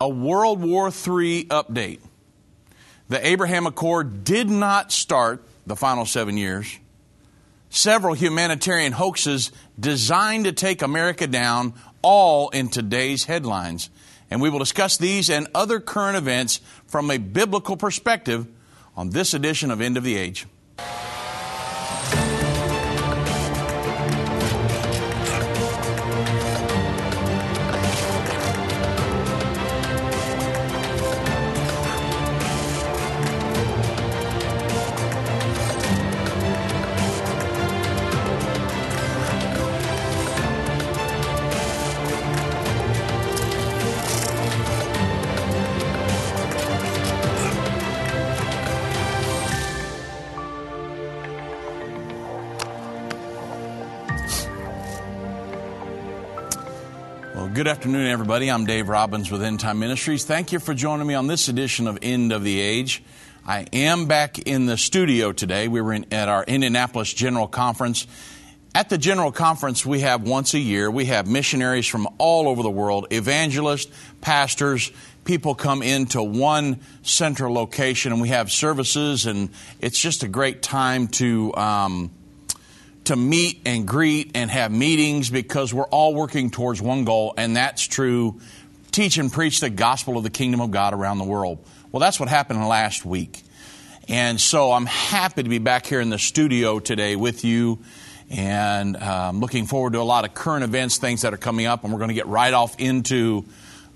a World War III update. The Abraham Accord did not start the final seven years. Several humanitarian hoaxes designed to take America down, all in today's headlines. And we will discuss these and other current events from a biblical perspective on this edition of End of the Age. Good afternoon, everybody. I'm Dave Robbins with End Time Ministries. Thank you for joining me on this edition of End of the Age. I am back in the studio today. We were in, at our Indianapolis General Conference. At the General Conference, we have once a year, we have missionaries from all over the world, evangelists, pastors, people come into one central location, and we have services, and it's just a great time to. Um, to meet and greet and have meetings because we're all working towards one goal, and that's true teach and preach the gospel of the kingdom of God around the world. Well, that's what happened last week. And so I'm happy to be back here in the studio today with you and um, looking forward to a lot of current events, things that are coming up, and we're going to get right off into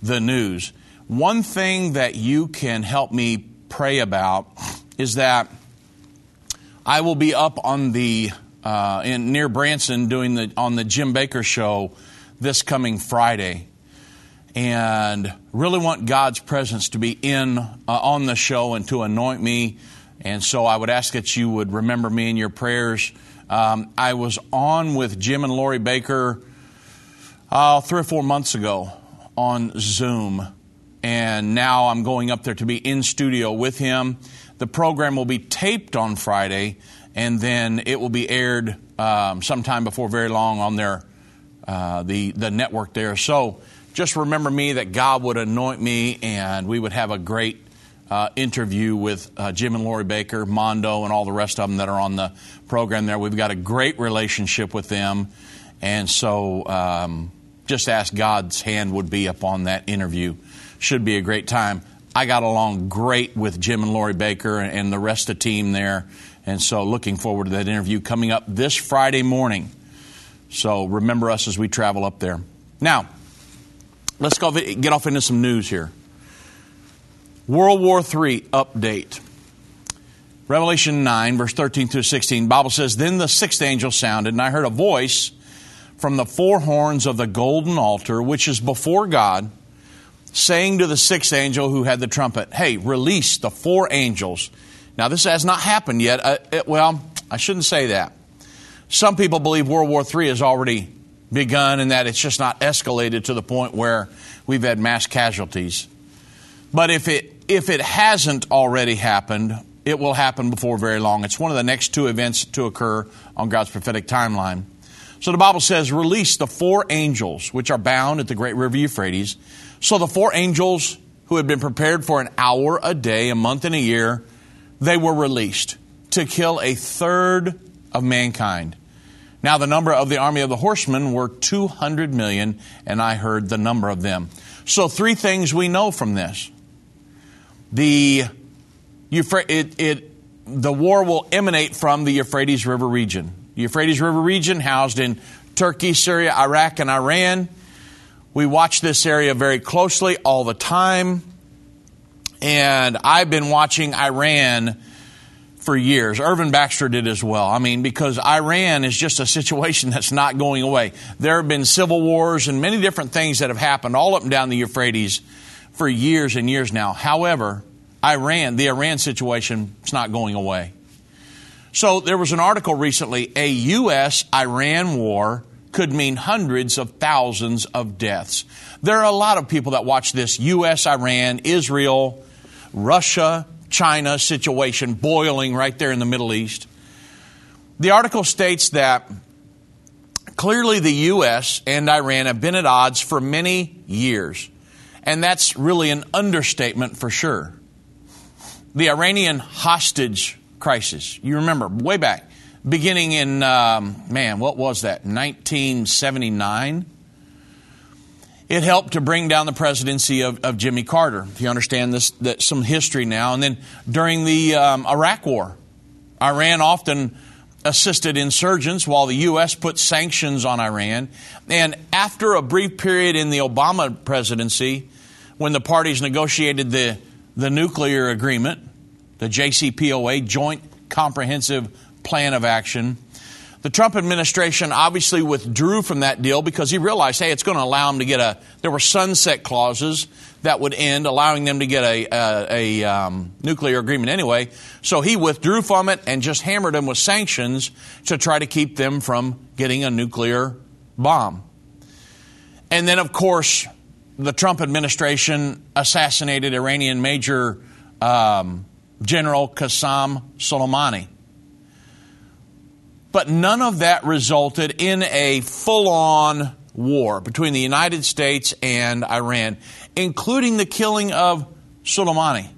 the news. One thing that you can help me pray about is that I will be up on the uh, in near Branson doing the on the Jim Bakker show this coming Friday, and really want God's presence to be in uh, on the show and to anoint me. And so I would ask that you would remember me in your prayers. Um, I was on with Jim and Lori Bakker uh, three or four months ago on Zoom, and now I'm going up there to be in studio with him. The program will be taped on Friday and then it will be aired um, sometime before very long on their uh, the the network there. So just remember me that God would anoint me, and we would have a great uh, interview with uh, Jim and Lori Bakker, Mondo, and all the rest of them that are on the program there. We've got a great relationship with them, and so um, just ask God's hand would be upon that interview. Should be a great time. I got along great with Jim and Lori Bakker and the rest of the team there. And so, looking forward to that interview coming up this Friday morning. So, remember us as we travel up there. Now, let's go get off into some news here. World War III update. Revelation 9, verse 13 through 16, Bible says, Then the sixth angel sounded, and I heard a voice from the four horns of the golden altar, which is before God, saying to the sixth angel who had the trumpet, Hey, release the four angels now, this has not happened yet. Uh, it, well, I shouldn't say that. Some people believe World War III has already begun and that it's just not escalated to the point where we've had mass casualties. But if it, if it hasn't already happened, it will happen before very long. It's one of the next two events to occur on God's prophetic timeline. So the Bible says, release the four angels which are bound at the great river Euphrates. So the four angels who had been prepared for an hour a day, a month, and a year they were released to kill a third of mankind. Now, the number of the army of the horsemen were 200 million, and I heard the number of them. So, three things we know from this. The, it, it, the war will emanate from the Euphrates River region. The Euphrates River region, housed in Turkey, Syria, Iraq, and Iran. We watch this area very closely all the time. And I've been watching Iran for years. Irvin Baxter did as well. I mean, because Iran is just a situation that's not going away. There have been civil wars and many different things that have happened all up and down the Euphrates for years and years now. However, Iran, the Iran situation, is not going away. So there was an article recently a U.S. Iran war could mean hundreds of thousands of deaths. There are a lot of people that watch this U.S., Iran, Israel, Russia China situation boiling right there in the Middle East. The article states that clearly the U.S. and Iran have been at odds for many years. And that's really an understatement for sure. The Iranian hostage crisis. You remember, way back, beginning in, um, man, what was that, 1979? It helped to bring down the presidency of, of Jimmy Carter. If you understand this, that some history now. And then during the um, Iraq War, Iran often assisted insurgents while the U.S. put sanctions on Iran. And after a brief period in the Obama presidency, when the parties negotiated the, the nuclear agreement, the JCPOA, Joint Comprehensive Plan of Action, the Trump administration obviously withdrew from that deal because he realized, hey, it's going to allow them to get a. There were sunset clauses that would end, allowing them to get a, a, a um, nuclear agreement anyway. So he withdrew from it and just hammered them with sanctions to try to keep them from getting a nuclear bomb. And then, of course, the Trump administration assassinated Iranian Major um, General Qasem Soleimani. But none of that resulted in a full on war between the United States and Iran, including the killing of Soleimani,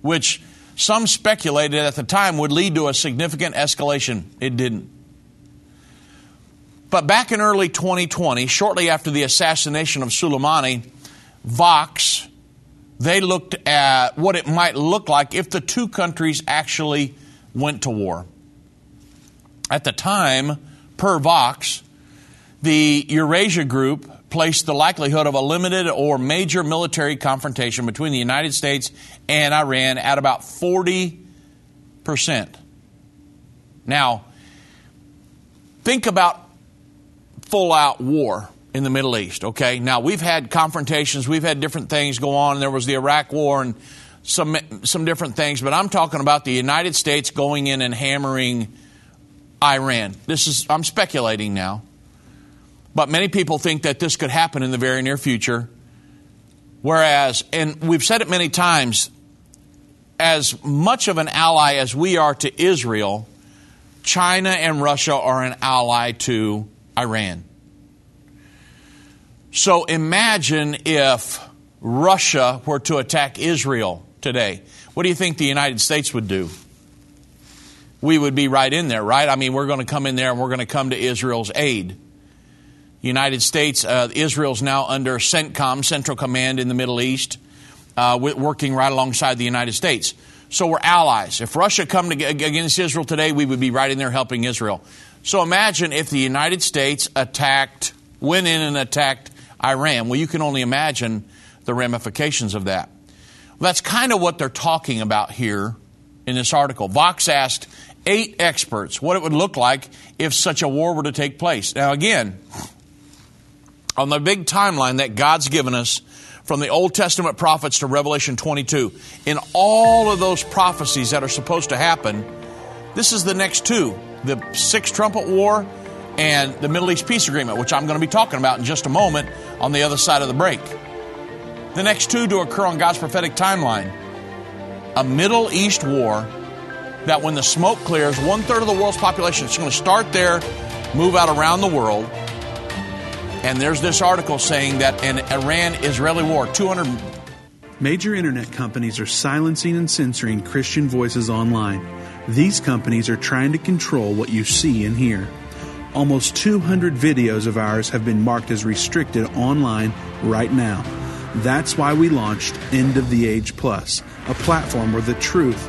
which some speculated at the time would lead to a significant escalation. It didn't. But back in early 2020, shortly after the assassination of Soleimani, Vox, they looked at what it might look like if the two countries actually went to war. At the time, per Vox, the Eurasia Group placed the likelihood of a limited or major military confrontation between the United States and Iran at about 40%. Now, think about full out war in the Middle East, okay? Now, we've had confrontations, we've had different things go on. There was the Iraq War and some, some different things, but I'm talking about the United States going in and hammering Iran. This is, I'm speculating now. But many people think that this could happen in the very near future. Whereas, and we've said it many times, as much of an ally as we are to Israel, China and Russia are an ally to Iran. So imagine if Russia were to attack Israel today. What do you think the United States would do? We would be right in there, right? I mean, we're going to come in there and we're going to come to Israel's aid. United States, uh, Israel's now under CENTCOM, Central Command in the Middle East, uh, working right alongside the United States. So we're allies. If Russia come to, against Israel today, we would be right in there helping Israel. So imagine if the United States attacked, went in and attacked Iran. Well, you can only imagine the ramifications of that. Well, that's kind of what they're talking about here in this article. Vox asked, eight experts what it would look like if such a war were to take place. Now, again, on the big timeline that God's given us from the Old Testament prophets to Revelation 22, in all of those prophecies that are supposed to happen, this is the next two the Sixth Trumpet War and the Middle East Peace Agreement, which I'm going to be talking about in just a moment on the other side of the break. The next two to occur on God's prophetic timeline a Middle East war that when the smoke clears, one third of the world's population is going to start there, move out around the world. And there's this article saying that an Iran Israeli war, 200. Major internet companies are silencing and censoring Christian voices online. These companies are trying to control what you see and hear. Almost 200 videos of ours have been marked as restricted online right now. That's why we launched End of the Age Plus, a platform where the truth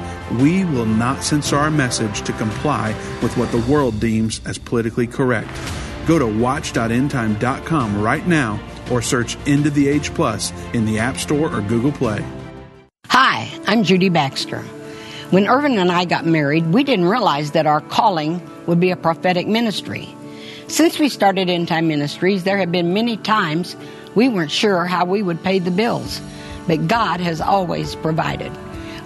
We will not censor our message to comply with what the world deems as politically correct. Go to watch.endtime.com right now or search End of the Age Plus in the App Store or Google Play. Hi, I'm Judy Baxter. When Irvin and I got married, we didn't realize that our calling would be a prophetic ministry. Since we started End Time Ministries, there have been many times we weren't sure how we would pay the bills. but God has always provided.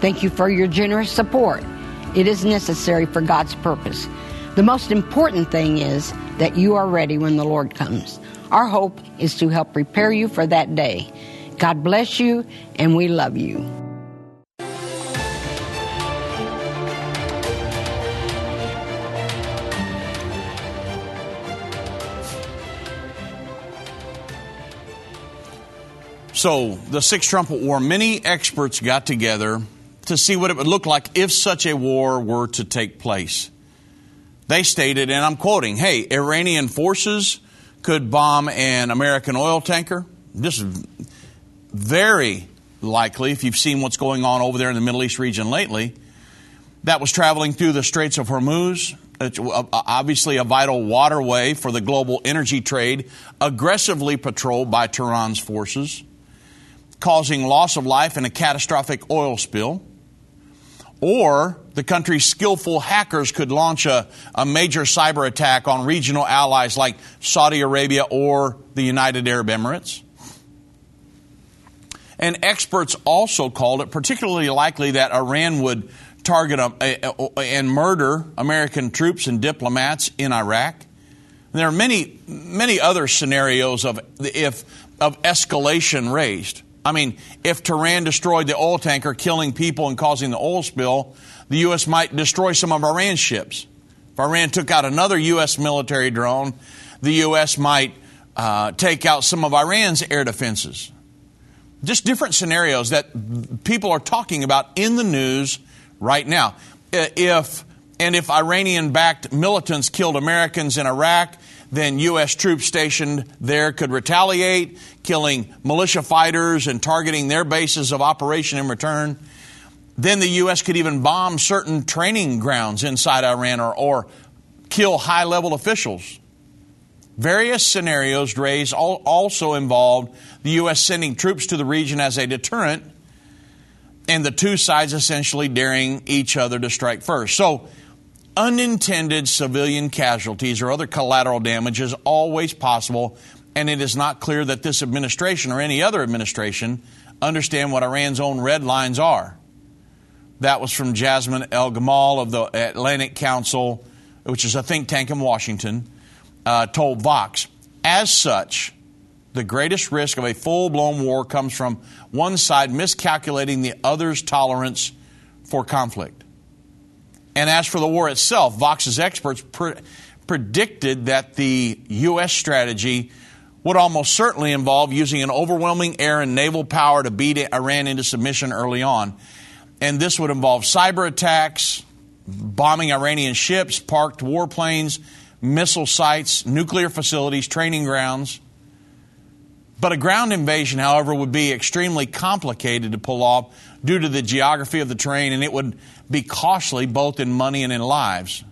Thank you for your generous support. It is necessary for God's purpose. The most important thing is that you are ready when the Lord comes. Our hope is to help prepare you for that day. God bless you, and we love you. So, the Sixth Trumpet War, many experts got together to see what it would look like if such a war were to take place. They stated, and I'm quoting, hey, Iranian forces could bomb an American oil tanker. This is very likely, if you've seen what's going on over there in the Middle East region lately, that was traveling through the Straits of Hormuz. Uh, obviously a vital waterway for the global energy trade, aggressively patrolled by Tehran's forces, causing loss of life and a catastrophic oil spill. Or the country's skillful hackers could launch a, a major cyber attack on regional allies like Saudi Arabia or the United Arab Emirates. And experts also called it particularly likely that Iran would target um, a, a, a, and murder American troops and diplomats in Iraq. There are many, many other scenarios of if of escalation raised. I mean, if Tehran destroyed the oil tanker, killing people and causing the oil spill, the U.S. might destroy some of Iran's ships. If Iran took out another U.S. military drone, the U.S. might uh, take out some of Iran's air defenses. Just different scenarios that people are talking about in the news right now. If and if Iranian backed militants killed Americans in Iraq, then U.S. troops stationed there could retaliate, killing militia fighters and targeting their bases of operation in return. Then the U.S. could even bomb certain training grounds inside Iran or, or kill high level officials. Various scenarios raised also involved the U.S. sending troops to the region as a deterrent and the two sides essentially daring each other to strike first. So, unintended civilian casualties or other collateral damage is always possible, and it is not clear that this administration or any other administration understand what Iran's own red lines are. That was from Jasmine El Gamal of the Atlantic Council, which is a think tank in Washington, uh, told Vox. As such, the greatest risk of a full blown war comes from one side miscalculating the other's tolerance for conflict. And as for the war itself, Vox's experts pre- predicted that the U.S. strategy would almost certainly involve using an overwhelming air and naval power to beat Iran into submission early on. And this would involve cyber attacks, bombing Iranian ships, parked warplanes, missile sites, nuclear facilities, training grounds. But a ground invasion, however, would be extremely complicated to pull off due to the geography of the terrain, and it would be costly both in money and in lives.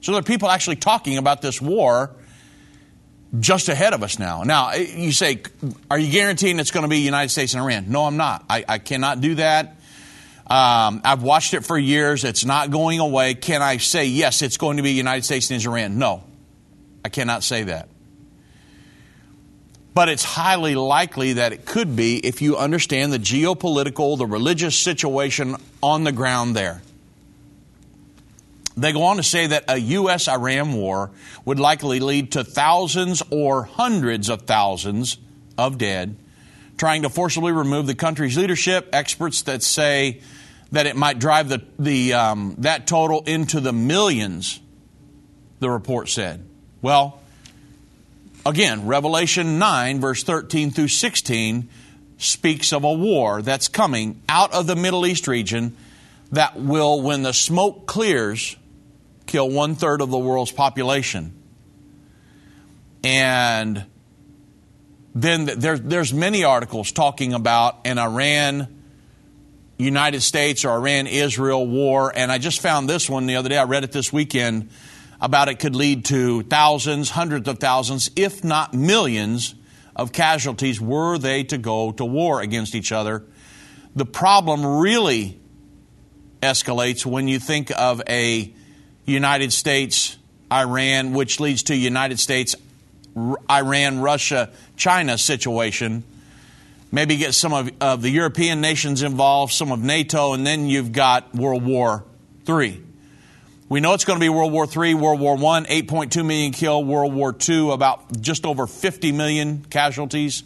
So there are people actually talking about this war just ahead of us now. Now, you say, are you guaranteeing it's going to be United States and Iran? No, I'm not. I, I cannot do that. Um, I've watched it for years. It's not going away. Can I say, yes, it's going to be United States and Iran? No, I cannot say that but it's highly likely that it could be if you understand the geopolitical, the religious situation on the ground there. They go on to say that a U.S. Iran war would likely lead to thousands or hundreds of thousands of dead, trying to forcibly remove the country's leadership. Experts that say that it might drive the, the, um, that total into the millions, the report said. Well, Again, Revelation 9, verse 13 through 16, speaks of a war that's coming out of the Middle East region that will, when the smoke clears, kill one third of the world's population. And then there, there's many articles talking about an Iran United States or Iran Israel war. And I just found this one the other day. I read it this weekend about it could lead to thousands, hundreds of thousands, if not millions of casualties were they to go to war against each other. The problem really escalates when you think of a United States Iran, which leads to United States Iran Russia China situation. Maybe get some of, of the European nations involved, some of NATO, and then you've got World War III. We know it's going to be World War III, World War I, 8.2 million killed, World War II, about just over 50 million casualties.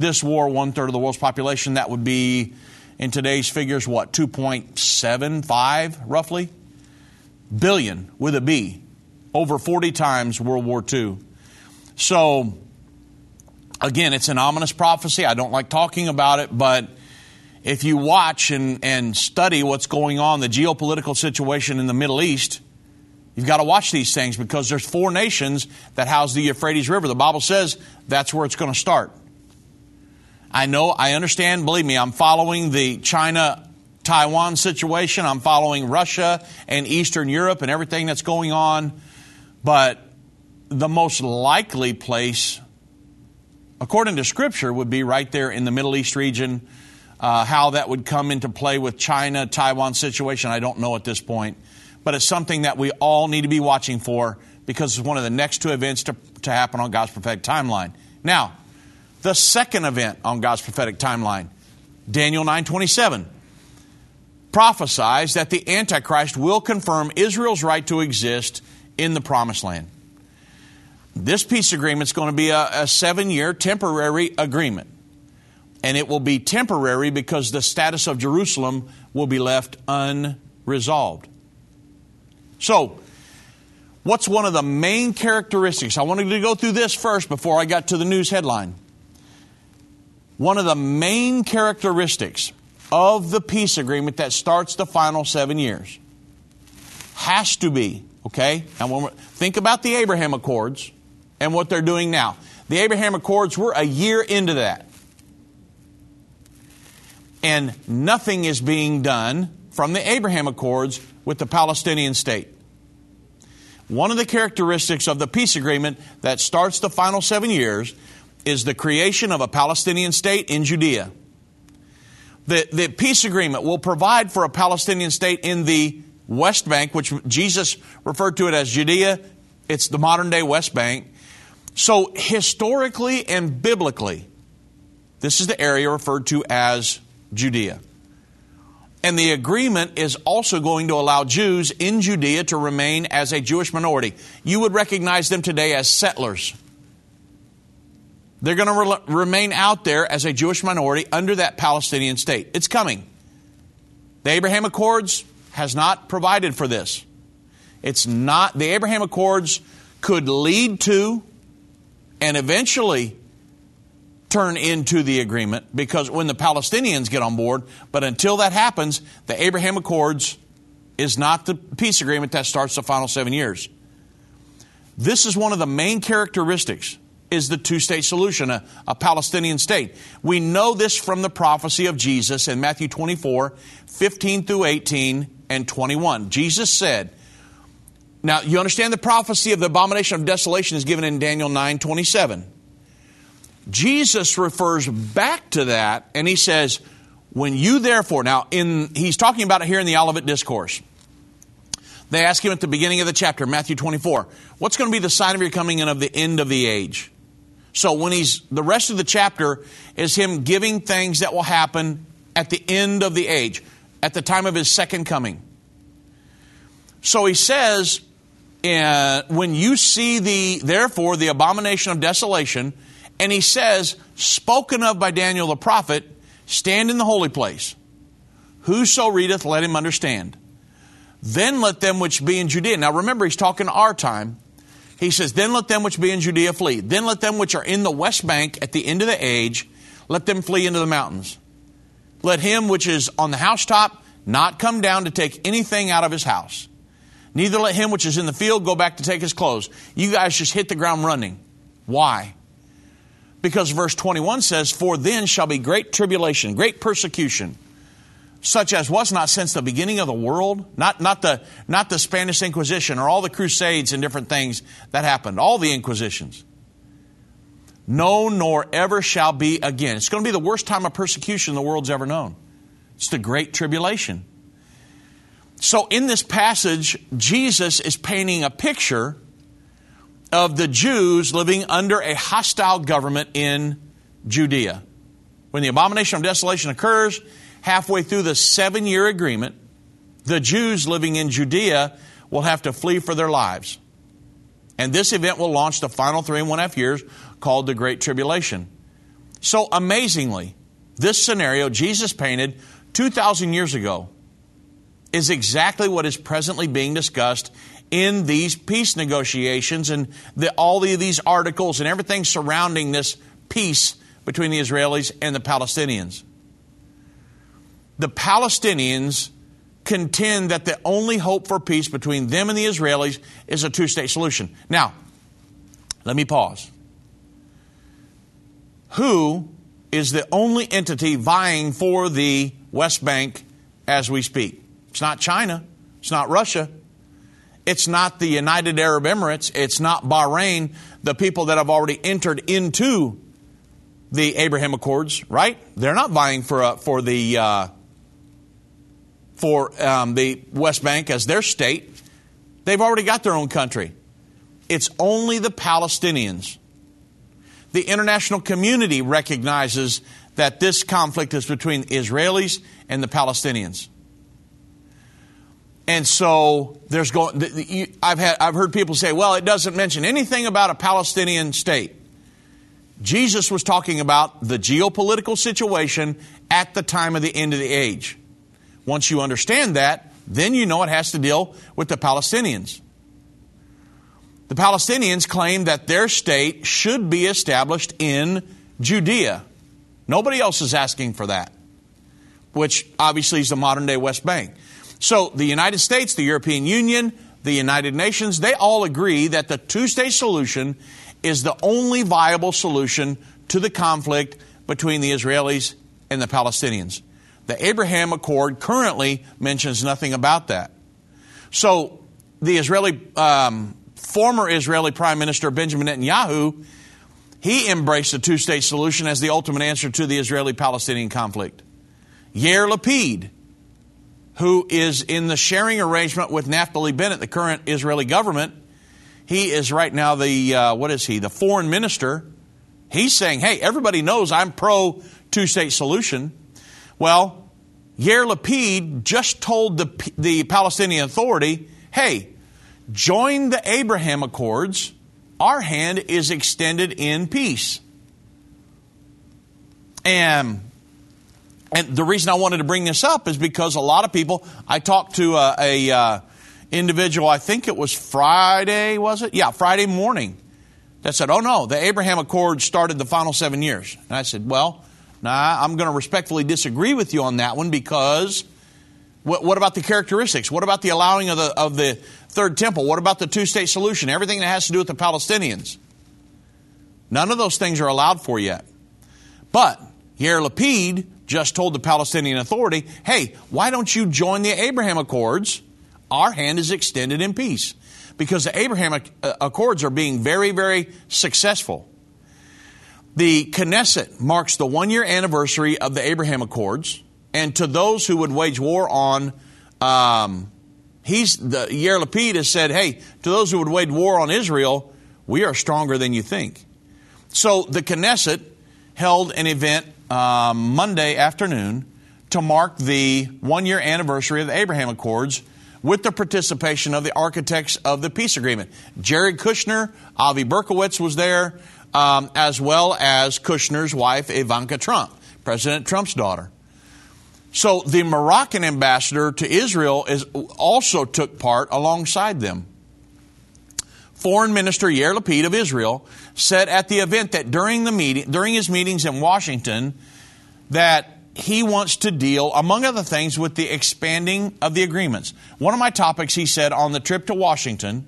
This war, one third of the world's population, that would be, in today's figures, what, 2.75 roughly? Billion with a B. Over 40 times World War II. So, again, it's an ominous prophecy. I don't like talking about it, but if you watch and, and study what's going on, the geopolitical situation in the Middle East, you've got to watch these things because there's four nations that house the Euphrates River. The Bible says that's where it's going to start. I know, I understand, believe me, I'm following the China Taiwan situation, I'm following Russia and Eastern Europe and everything that's going on, but the most likely place, according to Scripture, would be right there in the Middle East region uh, how that would come into play with China, Taiwan situation, I don't know at this point. But it's something that we all need to be watching for because it's one of the next two events to, to happen on God's prophetic timeline. Now, the second event on God's prophetic timeline, Daniel 9:27, prophesies that the Antichrist will confirm Israel's right to exist in the promised land. This peace agreement is going to be a, a seven year temporary agreement and it will be temporary because the status of Jerusalem will be left unresolved. So, what's one of the main characteristics? I wanted to go through this first before I got to the news headline. One of the main characteristics of the peace agreement that starts the final seven years has to be, okay? Now, when think about the Abraham Accords and what they're doing now. The Abraham Accords, we're a year into that and nothing is being done from the Abraham Accords with the Palestinian state. One of the characteristics of the peace agreement that starts the final seven years is the creation of a Palestinian state in Judea. The, the peace agreement will provide for a Palestinian state in the West Bank, which Jesus referred to it as Judea. It's the modern day West Bank. So, historically and biblically, this is the area referred to as Judea. And the agreement is also going to allow Jews in Judea to remain as a Jewish minority. You would recognize them today as settlers. They're going to re- remain out there as a Jewish minority under that Palestinian state. It's coming. The Abraham Accords has not provided for this. It's not, the Abraham Accords could lead to and eventually turn into the agreement because when the Palestinians get on board, but until that happens, the Abraham Accords is not the peace agreement that starts the final seven years. This is one of the main characteristics is the two-state solution, a, a, Palestinian state. We know this from the prophecy of Jesus in Matthew 24, 15 through 18 and 21. Jesus said, now you understand the prophecy of the abomination of desolation is given in Daniel 9, 27. Jesus refers back to that and he says, when you therefore, now in, he's talking about it here in the Olivet Discourse. They ask him at the beginning of the chapter, Matthew 24, what's going to be the sign of your coming and of the end of the age? So when he's, the rest of the chapter is him giving things that will happen at the end of the age, at the time of his second coming. So he says, uh, when you see the, therefore, the abomination of desolation, and he says, spoken of by Daniel the prophet, stand in the holy place. Whoso readeth, let him understand. Then let them which be in Judea. Now remember, he's talking our time. He says, Then let them which be in Judea flee. Then let them which are in the west bank at the end of the age, let them flee into the mountains. Let him which is on the housetop not come down to take anything out of his house. Neither let him which is in the field go back to take his clothes. You guys just hit the ground running. Why? Because verse 21 says, For then shall be great tribulation, great persecution, such as was not since the beginning of the world, not, not, the, not the Spanish Inquisition or all the crusades and different things that happened, all the inquisitions. No, nor ever shall be again. It's going to be the worst time of persecution the world's ever known. It's the Great Tribulation. So, in this passage, Jesus is painting a picture of the Jews living under a hostile government in Judea. When the abomination of desolation occurs, halfway through the seven year agreement, the Jews living in Judea will have to flee for their lives. And this event will launch the final three and one half years called the Great Tribulation. So amazingly, this scenario Jesus painted 2,000 years ago is exactly what is presently being discussed in these peace negotiations and the, all of these articles and everything surrounding this peace between the Israelis and the Palestinians. The Palestinians contend that the only hope for peace between them and the Israelis is a two state solution. Now, let me pause. Who is the only entity vying for the West Bank as we speak? It's not China. It's not Russia. It's not the United Arab Emirates. It's not Bahrain, the people that have already entered into the Abraham Accords, right? They're not vying for, uh, for the, uh, for um, the West Bank as their state. They've already got their own country. It's only the Palestinians. The international community recognizes that this conflict is between Israelis and the Palestinians. And so there's going. I've had I've heard people say, "Well, it doesn't mention anything about a Palestinian state." Jesus was talking about the geopolitical situation at the time of the end of the age. Once you understand that, then you know it has to deal with the Palestinians. The Palestinians claim that their state should be established in Judea. Nobody else is asking for that, which obviously is the modern day West Bank. So the United States, the European Union, the United Nations, they all agree that the two state solution is the only viable solution to the conflict between the Israelis and the Palestinians. The Abraham Accord currently mentions nothing about that. So the Israeli, um, former Israeli Prime Minister Benjamin Netanyahu, he embraced the two state solution as the ultimate answer to the Israeli Palestinian conflict. Yair Lapid, who is in the sharing arrangement with Naftali Bennett, the current Israeli government. He is right now the, uh, what is he, the foreign minister. He's saying, hey, everybody knows I'm pro two state solution. Well, Yair Lapid just told the, the Palestinian Authority, hey, join the Abraham Accords. Our hand is extended in peace. And and the reason I wanted to bring this up is because a lot of people, I talked to a, a uh, individual, I think it was Friday, was it? Yeah, Friday morning, that said, oh no, the Abraham Accord started the final seven years. And I said, well, nah, I'm going to respectfully disagree with you on that one because what, what, about the characteristics? What about the allowing of the, of the third temple? What about the two state solution? Everything that has to do with the Palestinians. None of those things are allowed for yet. But Yair Lapid just told the Palestinian Authority, hey, why don't you join the Abraham Accords? Our hand is extended in peace. Because the Abraham uh, Accords are being very, very successful. The Knesset marks the one year anniversary of the Abraham Accords, and to those who would wage war on, um, he's the Yair Lapid has said, hey, to those who would wage war on Israel, we are stronger than you think. So the Knesset held an event um, Monday afternoon to mark the one year anniversary of the Abraham Accords with the participation of the architects of the peace agreement. Jared Kushner, Avi Berkowitz was there, um, as well as Kushner's wife, Ivanka Trump, President Trump's daughter. So the Moroccan ambassador to Israel is, also took part alongside them. Foreign Minister Yair Lapid of Israel said at the event that during the meeting, during his meetings in Washington, that he wants to deal, among other things, with the expanding of the agreements. One of my topics, he said, on the trip to Washington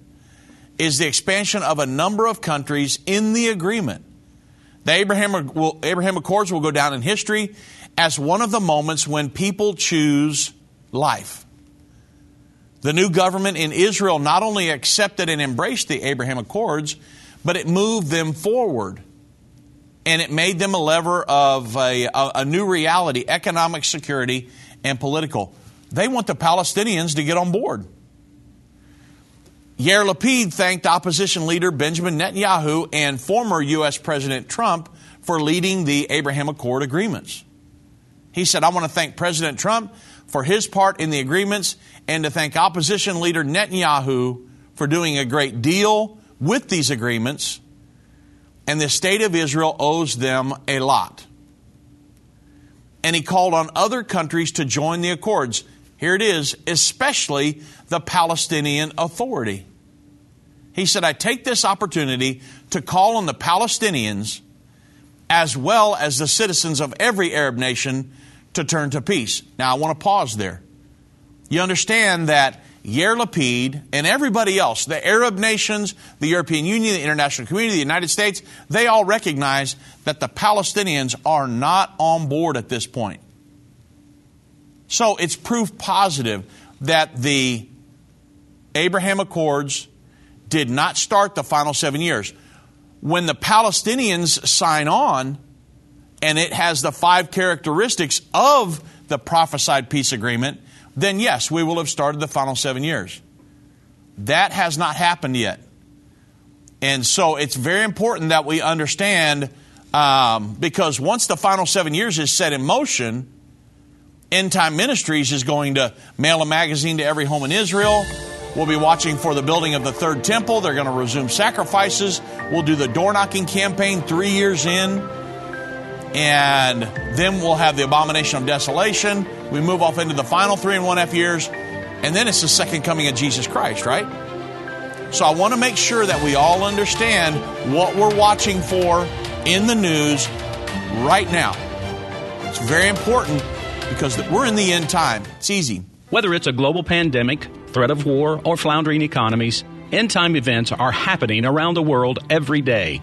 is the expansion of a number of countries in the agreement. The Abraham, will, Abraham Accords will go down in history as one of the moments when people choose life. The new government in Israel not only accepted and embraced the Abraham Accords, but it moved them forward. And it made them a lever of a, a, a new reality, economic security and political. They want the Palestinians to get on board. Yair Lapid thanked opposition leader Benjamin Netanyahu and former U.S. President Trump for leading the Abraham Accord agreements. He said, I want to thank President Trump for his part in the agreements and to thank opposition leader Netanyahu for doing a great deal with these agreements. And the state of Israel owes them a lot. And he called on other countries to join the accords. Here it is, especially the Palestinian Authority. He said, I take this opportunity to call on the Palestinians as well as the citizens of every Arab nation to turn to peace. Now, I want to pause there. You understand that Yair Lapid and everybody else, the Arab nations, the European Union, the international community, the United States, they all recognize that the Palestinians are not on board at this point. So it's proof positive that the Abraham Accords did not start the final seven years. When the Palestinians sign on, and it has the five characteristics of the prophesied peace agreement, then yes, we will have started the final seven years. That has not happened yet. And so it's very important that we understand um, because once the final seven years is set in motion, End Time Ministries is going to mail a magazine to every home in Israel. We'll be watching for the building of the third temple. They're going to resume sacrifices. We'll do the door knocking campaign three years in. And then we'll have the abomination of desolation. We move off into the final three and one half years. And then it's the second coming of Jesus Christ, right? So I want to make sure that we all understand what we're watching for in the news right now. It's very important because we're in the end time. It's easy. Whether it's a global pandemic, threat of war, or floundering economies, end time events are happening around the world every day.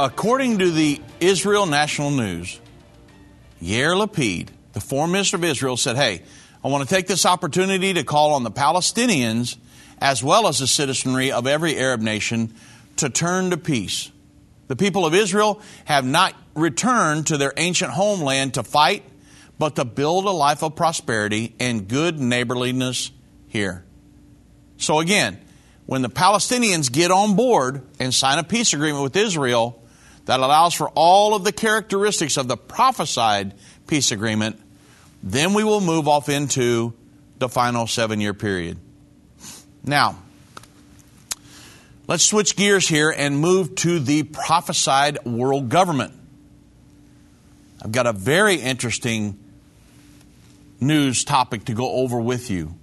according to the Israel National News, Yair Lapid, the foreign minister of Israel, said, Hey, I want to take this opportunity to call on the Palestinians as well as the citizenry of every Arab nation to turn to peace. The people of Israel have not returned to their ancient homeland to fight, but to build a life of prosperity and good neighborliness here. So again, when the Palestinians get on board and sign a peace agreement with Israel that allows for all of the characteristics of the prophesied peace agreement, then we will move off into the final seven year period. Now, Let's switch gears here and move to the prophesied world government. I've got a very interesting news topic to go over with you.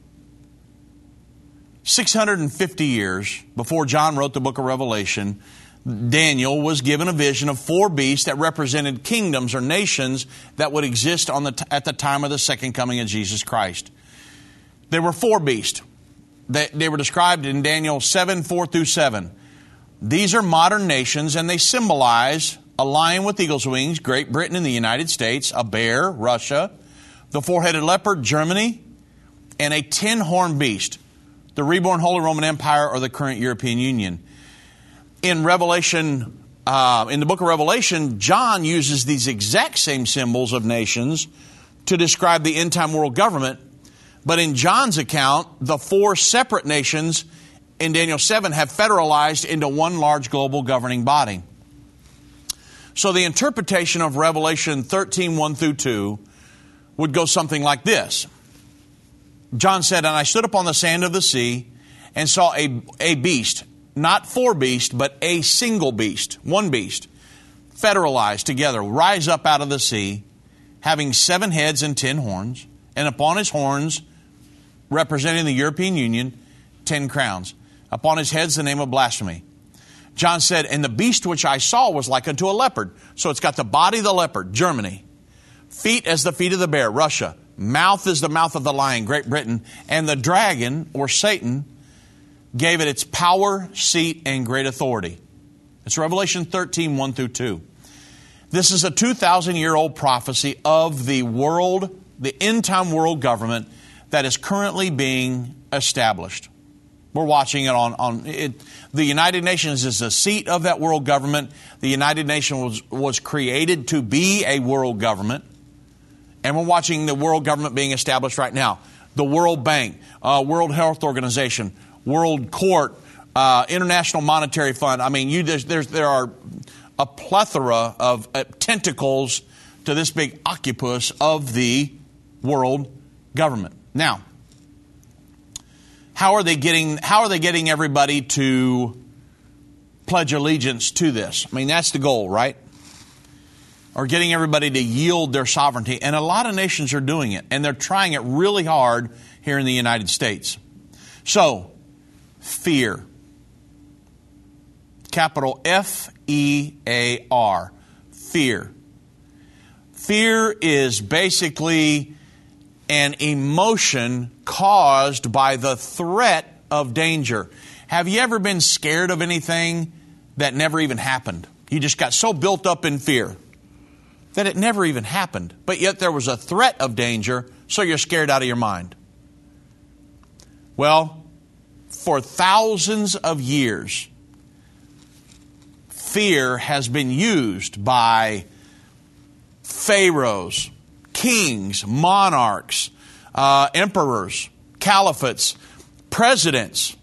650 years before John wrote the book of Revelation, Daniel was given a vision of four beasts that represented kingdoms or nations that would exist on the t- at the time of the second coming of Jesus Christ. There were four beasts. They, they were described in Daniel 7 4 through 7. These are modern nations and they symbolize a lion with eagle's wings, Great Britain and the United States, a bear, Russia, the four headed leopard, Germany, and a ten horned beast, the reborn Holy Roman Empire or the current European Union. In Revelation, uh, in the book of Revelation, John uses these exact same symbols of nations to describe the end time world government. But in John's account, the four separate nations in Daniel 7 have federalized into one large global governing body. So the interpretation of Revelation 13 1 through 2 would go something like this John said, And I stood upon the sand of the sea and saw a, a beast, not four beasts, but a single beast, one beast, federalized together, rise up out of the sea, having seven heads and ten horns, and upon his horns, representing the European Union, ten crowns. Upon his heads, the name of blasphemy. John said, And the beast which I saw was like unto a leopard. So it's got the body of the leopard, Germany, feet as the feet of the bear, Russia, mouth is the mouth of the lion, Great Britain, and the dragon, or Satan, gave it its power, seat, and great authority. It's Revelation 13, 1 through 2. This is a 2,000 year old prophecy of the world, the end time world government that is currently being established. We're watching it on, on it. The United Nations is the seat of that world government. The United Nations was, was created to be a world government. And we're watching the world government being established right now. The World Bank, uh, World Health Organization, World Court, uh, International Monetary Fund. I mean, you, there's, there are a plethora of uh, tentacles to this big octopus of the world government. Now, how are they getting how are they getting everybody to pledge allegiance to this? I mean, that's the goal, right? Or getting everybody to yield their sovereignty. And a lot of nations are doing it, and they're trying it really hard here in the United States. So, fear. Capital F E A R. Fear. Fear is basically an emotion caused by the threat of danger. Have you ever been scared of anything that never even happened? You just got so built up in fear that it never even happened, but yet there was a threat of danger, so you're scared out of your mind. Well, for thousands of years, fear has been used by pharaohs, kings, monarchs, uh, emperors, caliphates, presidents,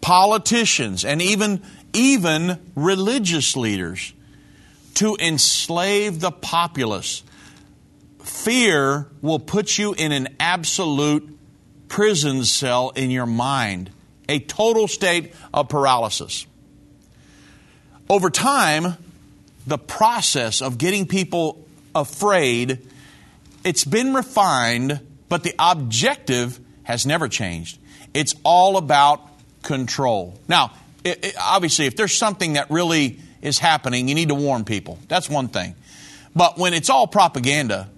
politicians, and even, even religious leaders to enslave the populace. Fear will put you in an absolute prison cell in your mind, a total state of paralysis. Over time, the process of getting people afraid it's been refined, but the objective has never changed. It's all about control. Now, it, it, obviously, if there's something that really is happening, you need to warn people. That's one thing. But when it's all propaganda,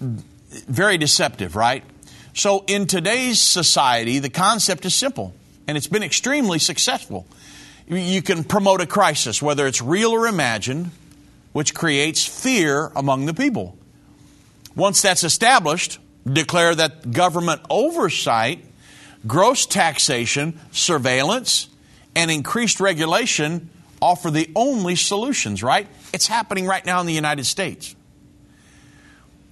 very deceptive, right? So in today's society, the concept is simple, and it's been extremely successful. You can promote a crisis, whether it's real or imagined, which creates fear among the people. Once that's established, declare that government oversight, gross taxation, surveillance, and increased regulation offer the only solutions, right? It's happening right now in the United States.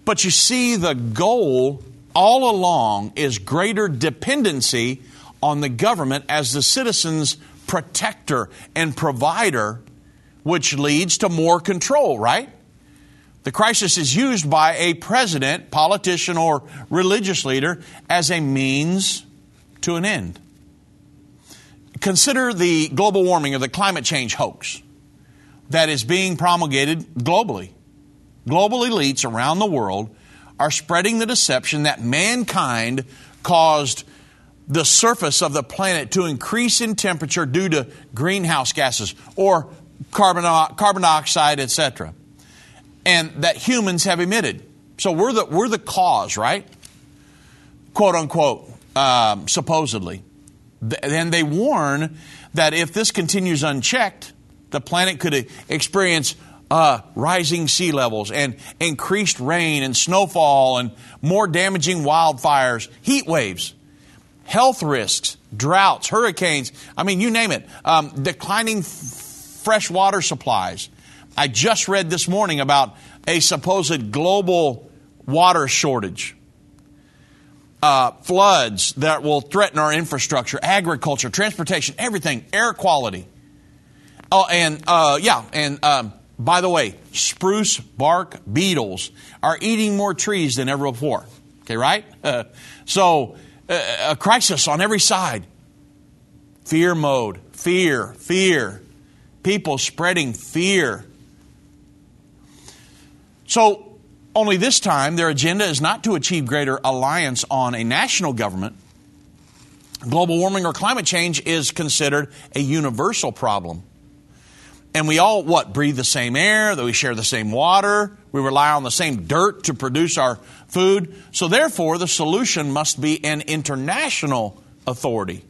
But you see, the goal all along is greater dependency on the government as the citizen's protector and provider, which leads to more control, right? The crisis is used by a president, politician, or religious leader as a means to an end. consider the global warming or the climate change hoax that is being promulgated globally. Global elites around the world are spreading the deception that mankind caused the surface of the planet to increase in temperature due to greenhouse gases or carbon, carbon dioxide, etc., and that humans have emitted. So we're the, we're the cause, right? Quote unquote, um, supposedly. And they warn that if this continues unchecked, the planet could experience uh, rising sea levels and increased rain and snowfall and more damaging wildfires, heat waves health risks, droughts, hurricanes, I mean, you name it, um, declining f- fresh water supplies. I just read this morning about a supposed global water shortage. Uh, floods that will threaten our infrastructure, agriculture, transportation, everything, air quality. Oh, and uh, yeah, and um, by the way, spruce bark beetles are eating more trees than ever before. Okay, right? Uh, so a crisis on every side. Fear mode, fear, fear. People spreading fear. So, only this time, their agenda is not to achieve greater alliance on a national government. Global warming or climate change is considered a universal problem. And we all, what, breathe the same air, that we share the same water, we rely on the same dirt to produce our food. So, therefore, the solution must be an international authority.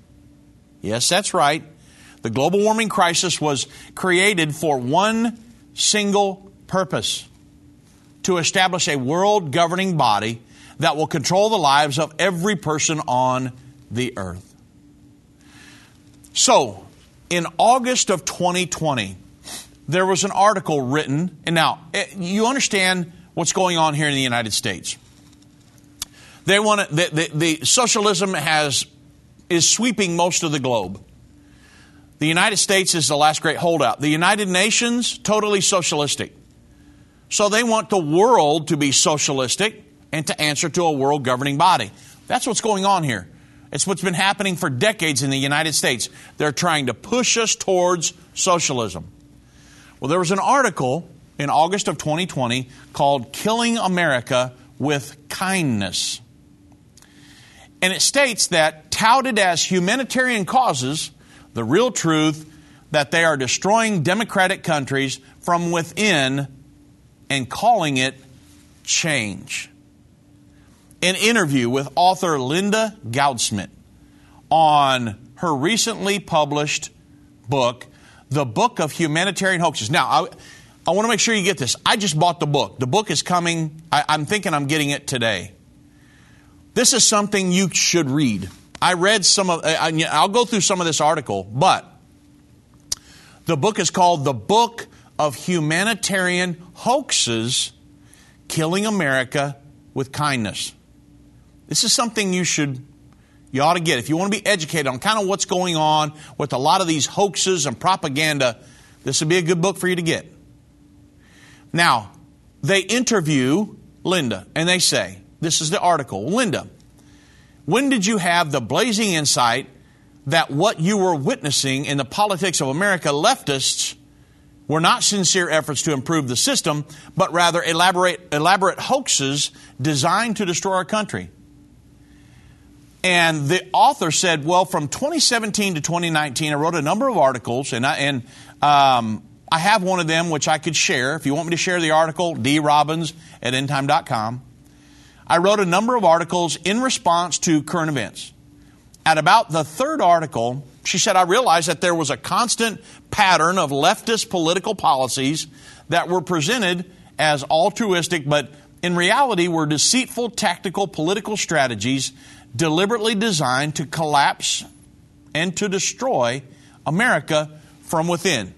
Yes, that's right. The global warming crisis was created for one single purpose to establish a world governing body that will control the lives of every person on the earth. So, in August of 2020, there was an article written, and now eh, you understand what's going on here in the United States. They want to, the, the, the socialism has is sweeping most of the globe. The United States is the last great holdout. The United Nations totally socialistic. So they want the world to be socialistic and to answer to a world governing body. That's what's going on here. It's what's been happening for decades in the United States. They're trying to push us towards socialism. Well, there was an article in August of 2020 called Killing America with Kindness. And it states that, touted as humanitarian causes, the real truth that they are destroying democratic countries from within and calling it change. An interview with author Linda Goudsmit on her recently published book, the book of humanitarian hoaxes. Now, I, I want to make sure you get this. I just bought the book. The book is coming. I, I'm thinking I'm getting it today. This is something you should read. I read some of, I'll go through some of this article, but the book is called The Book of Humanitarian Hoaxes Killing America with Kindness. This is something you should you ought to get. If you want to be educated on kind of what's going on with a lot of these hoaxes and propaganda, this would be a good book for you to get. Now, they interview Linda and they say, this is the article, Linda, when did you have the blazing insight that what you were witnessing in the politics of America, leftists, were not sincere efforts to improve the system, but rather elaborate, elaborate hoaxes designed to destroy our country? And the author said, well, from 2017 to 2019, I wrote a number of articles, and I, and, um, I have one of them which I could share. If you want me to share the article, drobbins at endtime.com. I wrote a number of articles in response to current events. At about the third article, she said, I realized that there was a constant pattern of leftist political policies that were presented as altruistic, but in reality were deceitful tactical political strategies deliberately designed to collapse and to destroy America from within.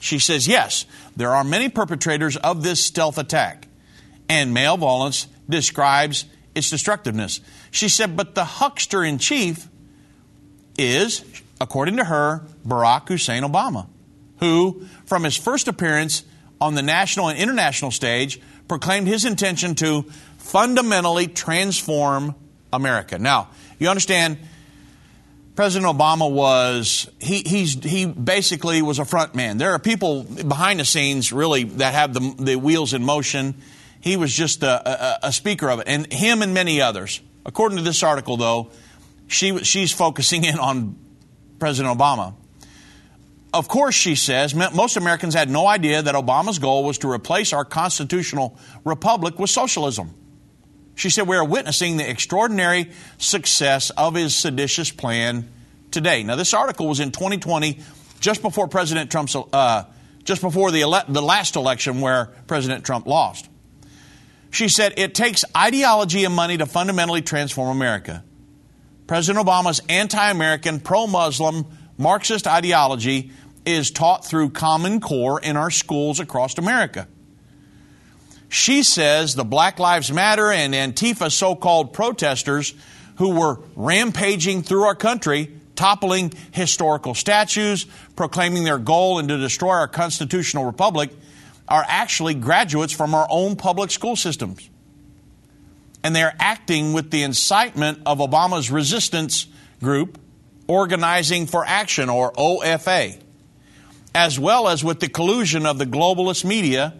She says, yes, there are many perpetrators of this stealth attack, and male violence describes its destructiveness. She said, but the huckster in chief is, according to her, Barack Hussein Obama, who, from his first appearance on the national and international stage, proclaimed his intention to fundamentally transform America. Now, you understand, President Obama was he he's he basically was a front man. There are people behind the scenes really that have the the wheels in motion. He was just a, a, a speaker of it, and him and many others. According to this article, though, she she's focusing in on President Obama. Of course, she says most Americans had no idea that Obama's goal was to replace our constitutional republic with socialism. She said, We are witnessing the extraordinary success of his seditious plan today. Now, this article was in 2020, just before President Trump's, uh, just before the, ele- the last election where President Trump lost. She said, It takes ideology and money to fundamentally transform America. President Obama's anti American, pro Muslim, Marxist ideology is taught through Common Core in our schools across America. She says the Black Lives Matter and Antifa so called protesters who were rampaging through our country, toppling historical statues, proclaiming their goal and to destroy our constitutional republic, are actually graduates from our own public school systems. And they're acting with the incitement of Obama's resistance group, Organizing for Action, or OFA, as well as with the collusion of the globalist media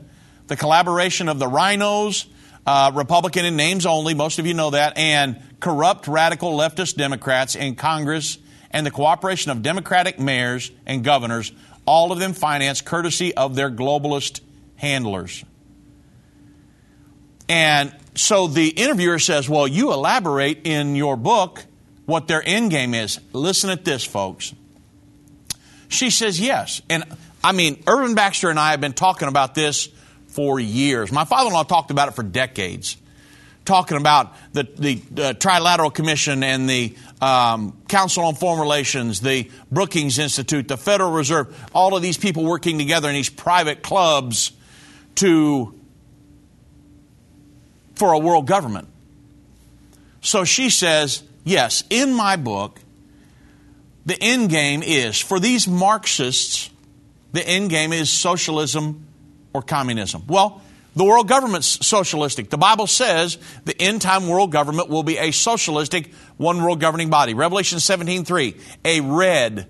the collaboration of the RINOs, uh, Republican in names only, most of you know that, and corrupt radical leftist Democrats in Congress, and the cooperation of Democratic mayors and governors, all of them financed courtesy of their globalist handlers. And so the interviewer says, Well, you elaborate in your book what their end game is. Listen at this, folks. She says, Yes. And I mean, Irvin Baxter and I have been talking about this for years. My father in law talked about it for decades, talking about the, the uh, Trilateral Commission and the um, Council on Foreign Relations, the Brookings Institute, the Federal Reserve, all of these people working together in these private clubs to for a world government. So she says, yes, in my book, the end game is for these Marxists, the end game is socialism or communism? Well, the world government's socialistic. The Bible says the end time world government will be a socialistic one world governing body. Revelation 17:3, a red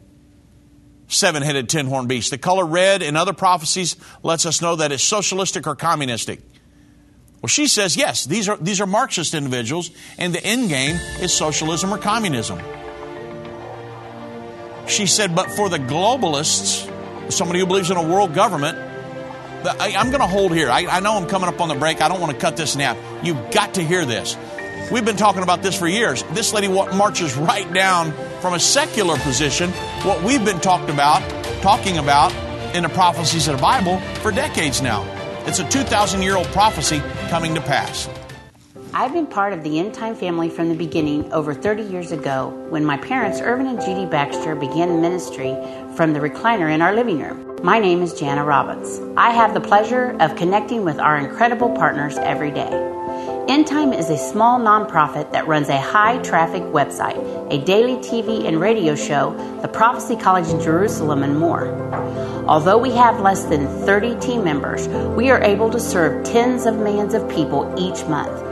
seven-headed ten-horned beast. The color red in other prophecies lets us know that it's socialistic or communistic. Well, she says yes, these are these are Marxist individuals and the end game is socialism or communism. She said, but for the globalists, somebody who believes in a world government, I, am going to hold here. I, I know I'm coming up on the break. I don't want to cut this half. You've got to hear this. We've been talking about this for years. This lady marches right down from a secular position what we've been talked about, talking about in the prophecies of the Bible for decades now. It's a 2,000 year old prophecy coming to pass. I've been part of the End Time family from the beginning over 30 years ago when my parents, Irvin and Judy Baxter, began ministry from the recliner in our living room. My name is Jana Robbins. I have the pleasure of connecting with our incredible partners every day. End Time is a small nonprofit that runs a high traffic website, a daily TV and radio show, the Prophecy College in Jerusalem, and more. Although we have less than 30 team members, we are able to serve tens of millions of people each month.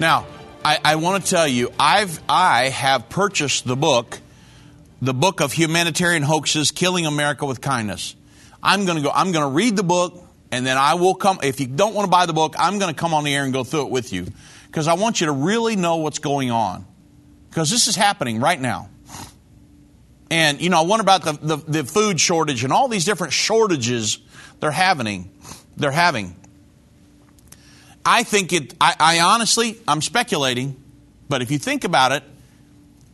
Now, I, I want to tell you, I've I have purchased the book, the book of humanitarian hoaxes, killing America with kindness. I'm going to go. I'm to read the book, and then I will come. If you don't want to buy the book, I'm going to come on the air and go through it with you, because I want you to really know what's going on, because this is happening right now. And you know, I wonder about the, the, the food shortage and all these different shortages they're having. They're having. I think it, I, I honestly, I'm speculating, but if you think about it,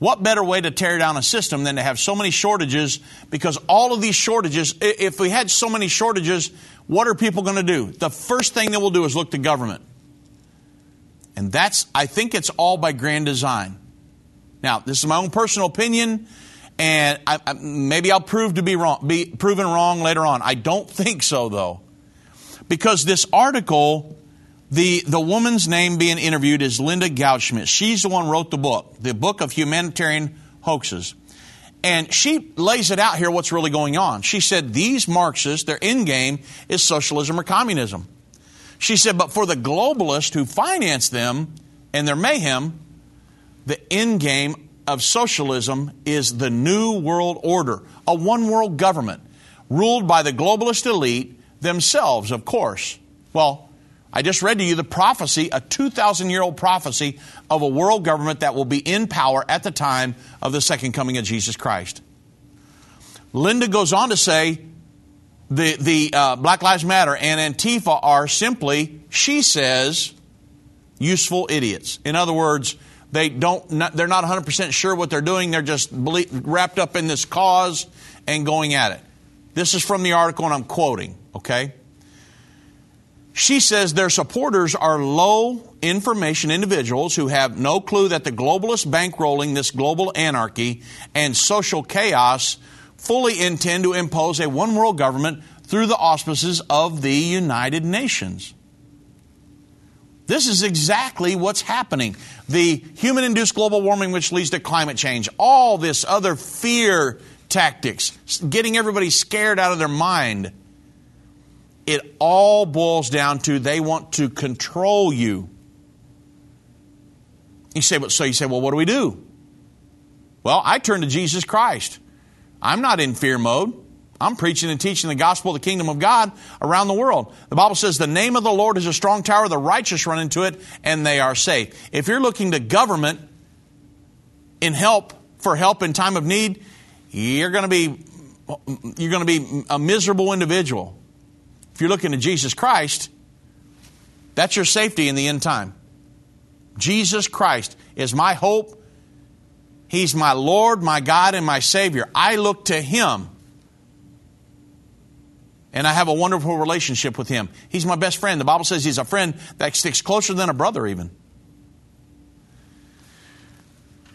What better way to tear down a system than to have so many shortages? Because all of these shortages, if we had so many shortages, what are people going to do? The first thing they will do is look to government. And that's, I think it's all by grand design. Now, this is my own personal opinion, and I, I, maybe I'll prove to be wrong, be proven wrong later on. I don't think so, though, because this article, the the woman's name being interviewed is Linda Goudsmit. She's the one who wrote the book, the book of humanitarian hoaxes. And she lays it out here what's really going on. She said these Marxists, their end game is socialism or communism. She said, but for the globalists who finance them and their mayhem, the end game of socialism is the new world order, a one world government ruled by the globalist elite themselves, of course. Well, I just read to you the prophecy, a 2,000 year old prophecy of a world government that will be in power at the time of the second coming of Jesus Christ. Linda goes on to say the, the uh, Black Lives Matter and Antifa are simply, she says, useful idiots. In other words, they don't, not, they're not 100% sure what they're doing. They're just wrapped up in this cause and going at it. This is from the article, and I'm quoting, okay? She says their supporters are low information individuals who have no clue that the globalist bankrolling this global anarchy and social chaos fully intend to impose a one world government through the auspices of the United Nations. This is exactly what's happening. The human induced global warming, which leads to climate change, all this other fear tactics, getting everybody scared out of their mind it all boils down to they want to control you. You say, but so you say, well, what do we do? Well, I turn to Jesus Christ. I'm not in fear mode. I'm preaching and teaching the gospel of the kingdom of God around the world. The Bible says the name of the Lord is a strong tower, the righteous run into it, and they are safe. If you're looking to government in help for help in time of need, you're going to be you're going to be a miserable individual. If you're looking to Jesus Christ, that's your safety in the end time. Jesus Christ is my hope. He's my Lord, my God, and my Savior. I look to Him. And I have a wonderful relationship with Him. He's my best friend. The Bible says He's a friend that sticks closer than a brother, even.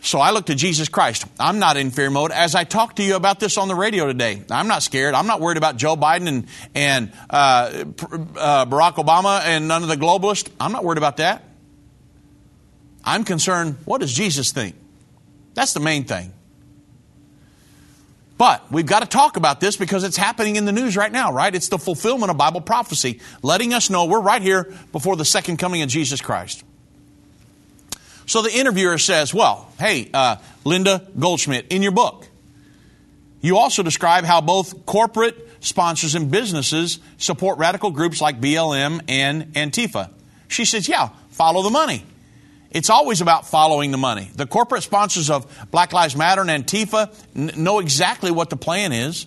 So I look to Jesus Christ. I'm not in fear mode. As I talk to you about this on the radio today, I'm not scared. I'm not worried about Joe Biden and, and uh, uh, Barack Obama and none of the globalists. I'm not worried about that. I'm concerned, what does Jesus think? That's the main thing. But we've got to talk about this because it's happening in the news right now, right? It's the fulfillment of Bible prophecy, letting us know we're right here before the second coming of Jesus Christ. So the interviewer says, Well, hey, uh, Linda Goudsmit, in your book, you also describe how both corporate sponsors and businesses support radical groups like BLM and Antifa. She says, Yeah, follow the money. It's always about following the money. The corporate sponsors of Black Lives Matter and Antifa n- know exactly what the plan is.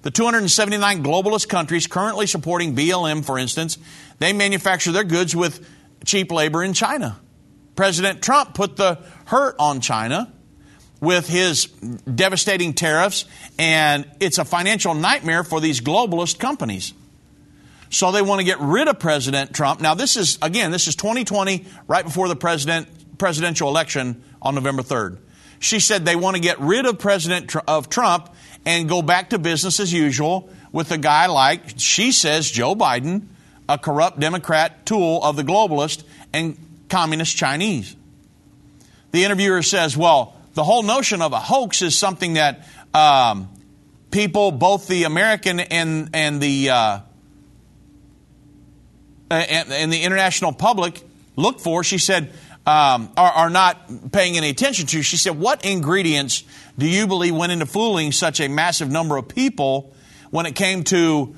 The 279 globalist countries currently supporting BLM, for instance, they manufacture their goods with cheap labor in China. President Trump put the hurt on China with his devastating tariffs, and it's a financial nightmare for these globalist companies. So they want to get rid of President Trump. Now, this is, again, this is 2020, right before the president, presidential election on November 3rd. She said they want to get rid of President of Trump and go back to business as usual with a guy like, she says, Joe Biden, a corrupt Democrat tool of the globalist, and communist Chinese. The interviewer says, well, the whole notion of a hoax is something that um, people, both the American and, and, the, uh, and, and, the international public, look for. She said, um, are, are not paying any attention to. She said, What ingredients do you believe went into fooling such a massive number of people when it came to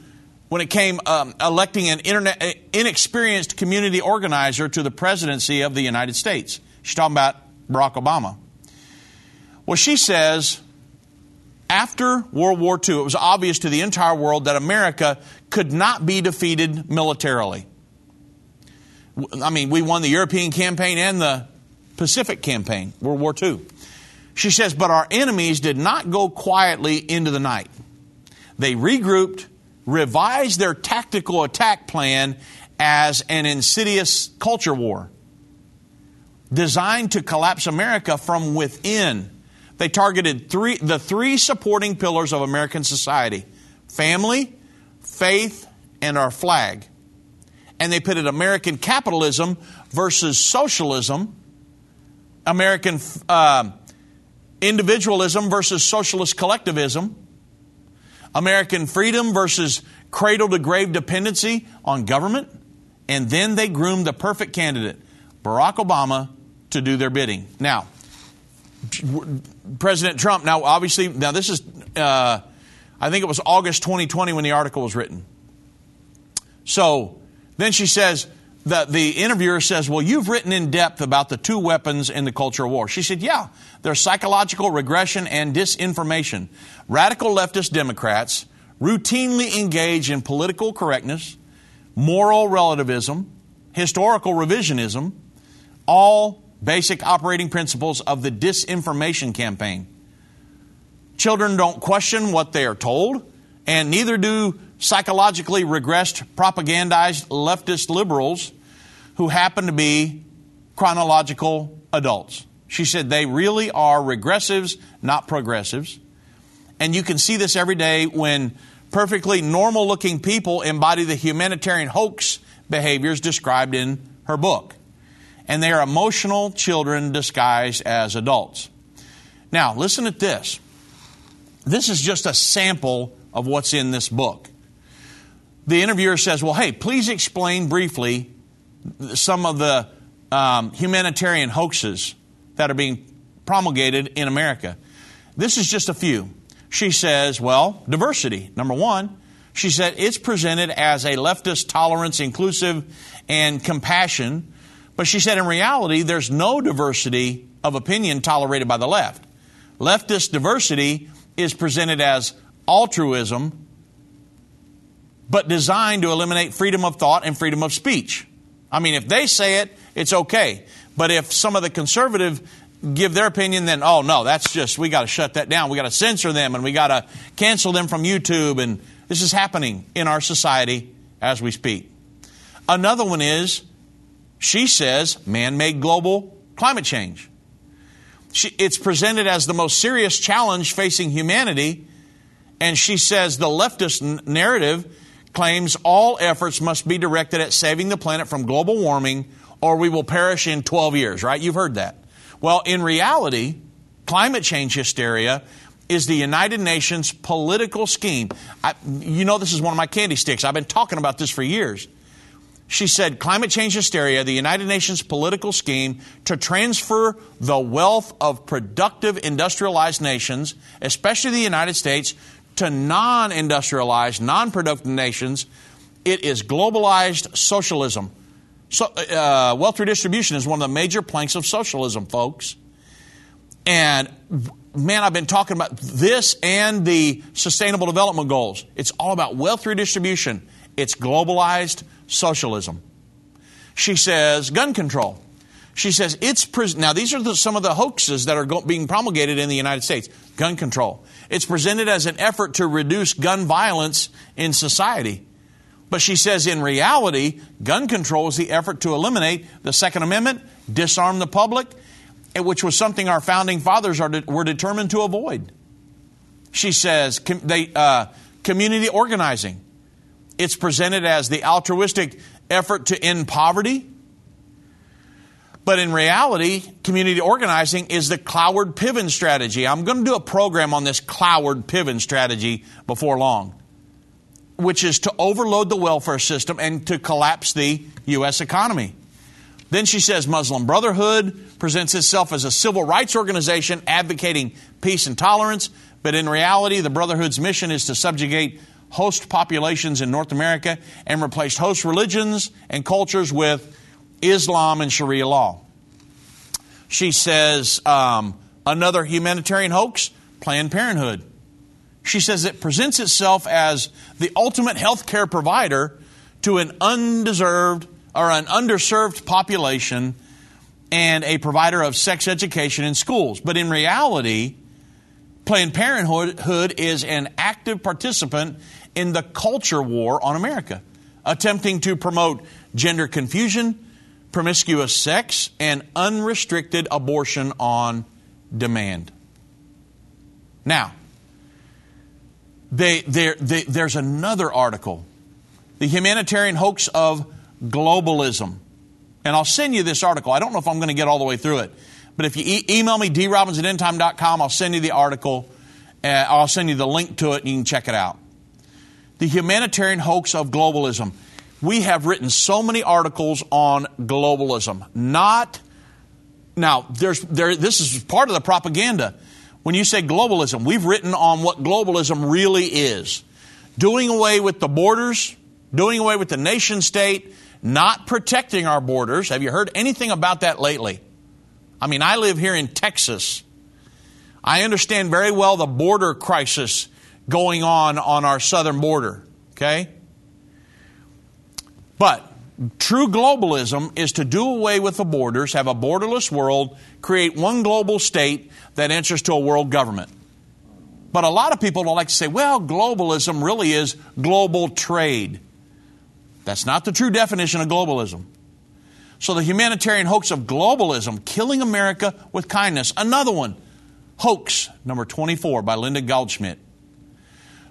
when it came um, electing an internet, inexperienced community organizer to the presidency of the United States. She's talking about Barack Obama. Well, she says after World War II, it was obvious to the entire world that America could not be defeated militarily. I mean, we won the European campaign and the Pacific campaign, World War II. She says, But our enemies did not go quietly into the night. They regrouped, revised their tactical attack plan as an insidious culture war designed to collapse America from within. They targeted three, the three supporting pillars of American society family, faith, and our flag. And they pitted American capitalism versus socialism, American uh, individualism versus socialist collectivism, American freedom versus cradle to grave dependency on government. And then they groomed the perfect candidate, Barack Obama, to do their bidding. Now, President Trump, now obviously, now this is, uh, I think it was August 2020 when the article was written. So then she says, the, the interviewer says, Well, you've written in depth about the two weapons in the culture war. She said, Yeah, there's psychological regression and disinformation. Radical leftist Democrats routinely engage in political correctness, moral relativism, historical revisionism, all basic operating principles of the disinformation campaign. Children don't question what they are told, and neither do psychologically regressed, propagandized leftist liberals who happen to be chronological adults. She said they really are regressives, not progressives. And you can see this every day when perfectly normal looking people embody the humanitarian hoax behaviors described in her book and they are emotional children disguised as adults. Now, listen at this. This is just a sample of what's in this book. The interviewer says, Well, hey, please explain briefly some of the um, humanitarian hoaxes that are being promulgated in America. This is just a few. She says, Well, diversity, number one. She said it's presented as a leftist tolerance, inclusive, and compassion but she said in reality, there's no diversity of opinion tolerated by the left. Leftist diversity is presented as altruism, but designed to eliminate freedom of thought and freedom of speech. I mean, if they say it, it's okay. But if some of the conservative give their opinion, then, oh no, that's just, we got to shut that down. We got to censor them and we got to cancel them from YouTube. And this is happening in our society as we speak. Another one is she says man made global climate change. She, it's presented as the most serious challenge facing humanity, and she says the leftist n- narrative claims all efforts must be directed at saving the planet from global warming or we will perish in 12 years, right? You've heard that. Well, in reality, climate change hysteria is the United Nations political scheme. I, you know, this is one of my candy sticks. I've been talking about this for years. She said climate change hysteria, the United Nations political scheme to transfer the wealth of productive industrialized nations, especially the United States, to non industrialized, non productive nations. It is globalized socialism. So, uh, wealth redistribution is one of the major planks of socialism, folks. And man, I've been talking about this and the Sustainable Development Goals. It's all about wealth redistribution. It's globalized socialism. She says gun control. She says it's now these are the, some of the hoaxes that are go- being promulgated in the United States. Gun control. It's presented as an effort to reduce gun violence in society. But she says in reality, gun control is the effort to eliminate the Second Amendment, disarm the public, which was something our founding fathers de- were determined to avoid. She says com- they, uh, community organizing. It's presented as the altruistic effort to end poverty. But in reality, community organizing is the Cloward Piven strategy. I'm going to do a program on this Cloward Piven strategy before long, which is to overload the welfare system and to collapse the U.S. economy. Then she says Muslim Brotherhood presents itself as a civil rights organization advocating peace and tolerance, but in reality, the Brotherhood's mission is to subjugate host populations in North America and replace host religions and cultures with Islam and Sharia law. She says um, another humanitarian hoax, Planned Parenthood. She says it presents itself as the ultimate health care provider to an undeserved or an underserved population and a provider of sex education in schools. But in reality, Planned Parenthood is an active participant in the culture war on America, attempting to promote gender confusion, promiscuous sex, and unrestricted abortion on demand. Now, they, they, there's another article The Humanitarian Hoax of Globalism. And I'll send you this article. I don't know if I'm going to get all the way through it. But if you e- email me, drobbins at endtime.com, I'll send you the article. Uh, I'll send you the link to it and you can check it out. The humanitarian hoax of globalism. We have written so many articles on globalism. Not, now, there's, there, this is part of the propaganda. When you say globalism, we've written on what globalism really is doing away with the borders, doing away with the nation state, not protecting our borders. Have you heard anything about that lately? I mean, I live here in Texas. I understand very well the border crisis going on on our southern border, okay? But true globalism is to do away with the borders, have a borderless world, create one global state that answers to a world government. But a lot of people don't like to say, well, globalism really is global trade. That's not the true definition of globalism. So the humanitarian hoax of globalism, killing America with kindness. Another one, hoax, number 24 by Linda Goldschmidt.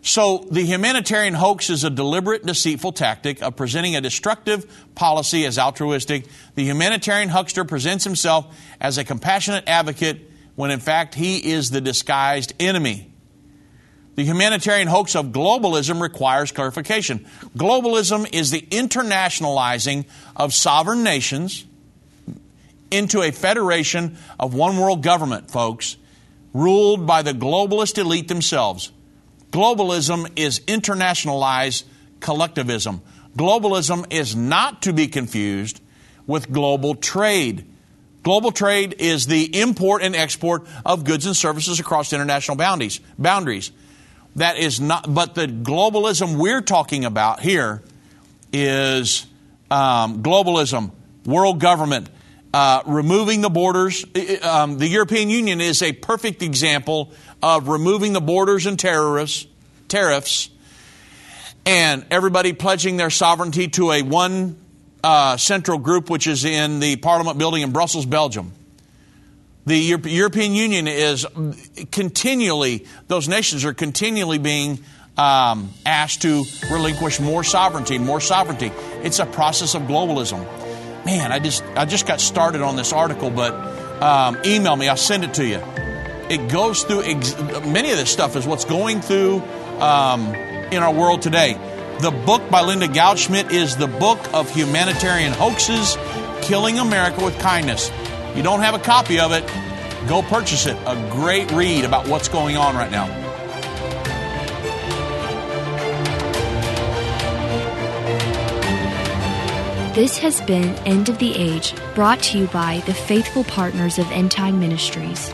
So the humanitarian hoax is a deliberate, deceitful tactic of presenting a destructive policy as altruistic. The humanitarian huckster presents himself as a compassionate advocate when in fact he is the disguised enemy. The humanitarian hoax of globalism requires clarification. Globalism is the internationalizing of sovereign nations into a federation of one world government, folks, ruled by the globalist elite themselves. Globalism is internationalized collectivism. Globalism is not to be confused with global trade. Global trade is the import and export of goods and services across international boundaries. boundaries. That is not, but the globalism we're talking about here is um, globalism, world government, uh, removing the borders. Um, the European Union is a perfect example of removing the borders and terrorists, tariffs, and everybody pledging their sovereignty to a one uh, central group, which is in the Parliament building in Brussels, Belgium. The European Union is continually, those nations are continually being um, asked to relinquish more sovereignty, more sovereignty. It's a process of globalism. Man, I just I just got started on this article, but um, email me. I'll send it to you. It goes through ex- many of this stuff is what's going through um, in our world today. The book by Linda Goldschmidt is the book of humanitarian hoaxes, killing America with kindness you don't have a copy of it, go purchase it. A great read about what's going on right now. This has been End of the Age, brought to you by the faithful partners of End Time Ministries.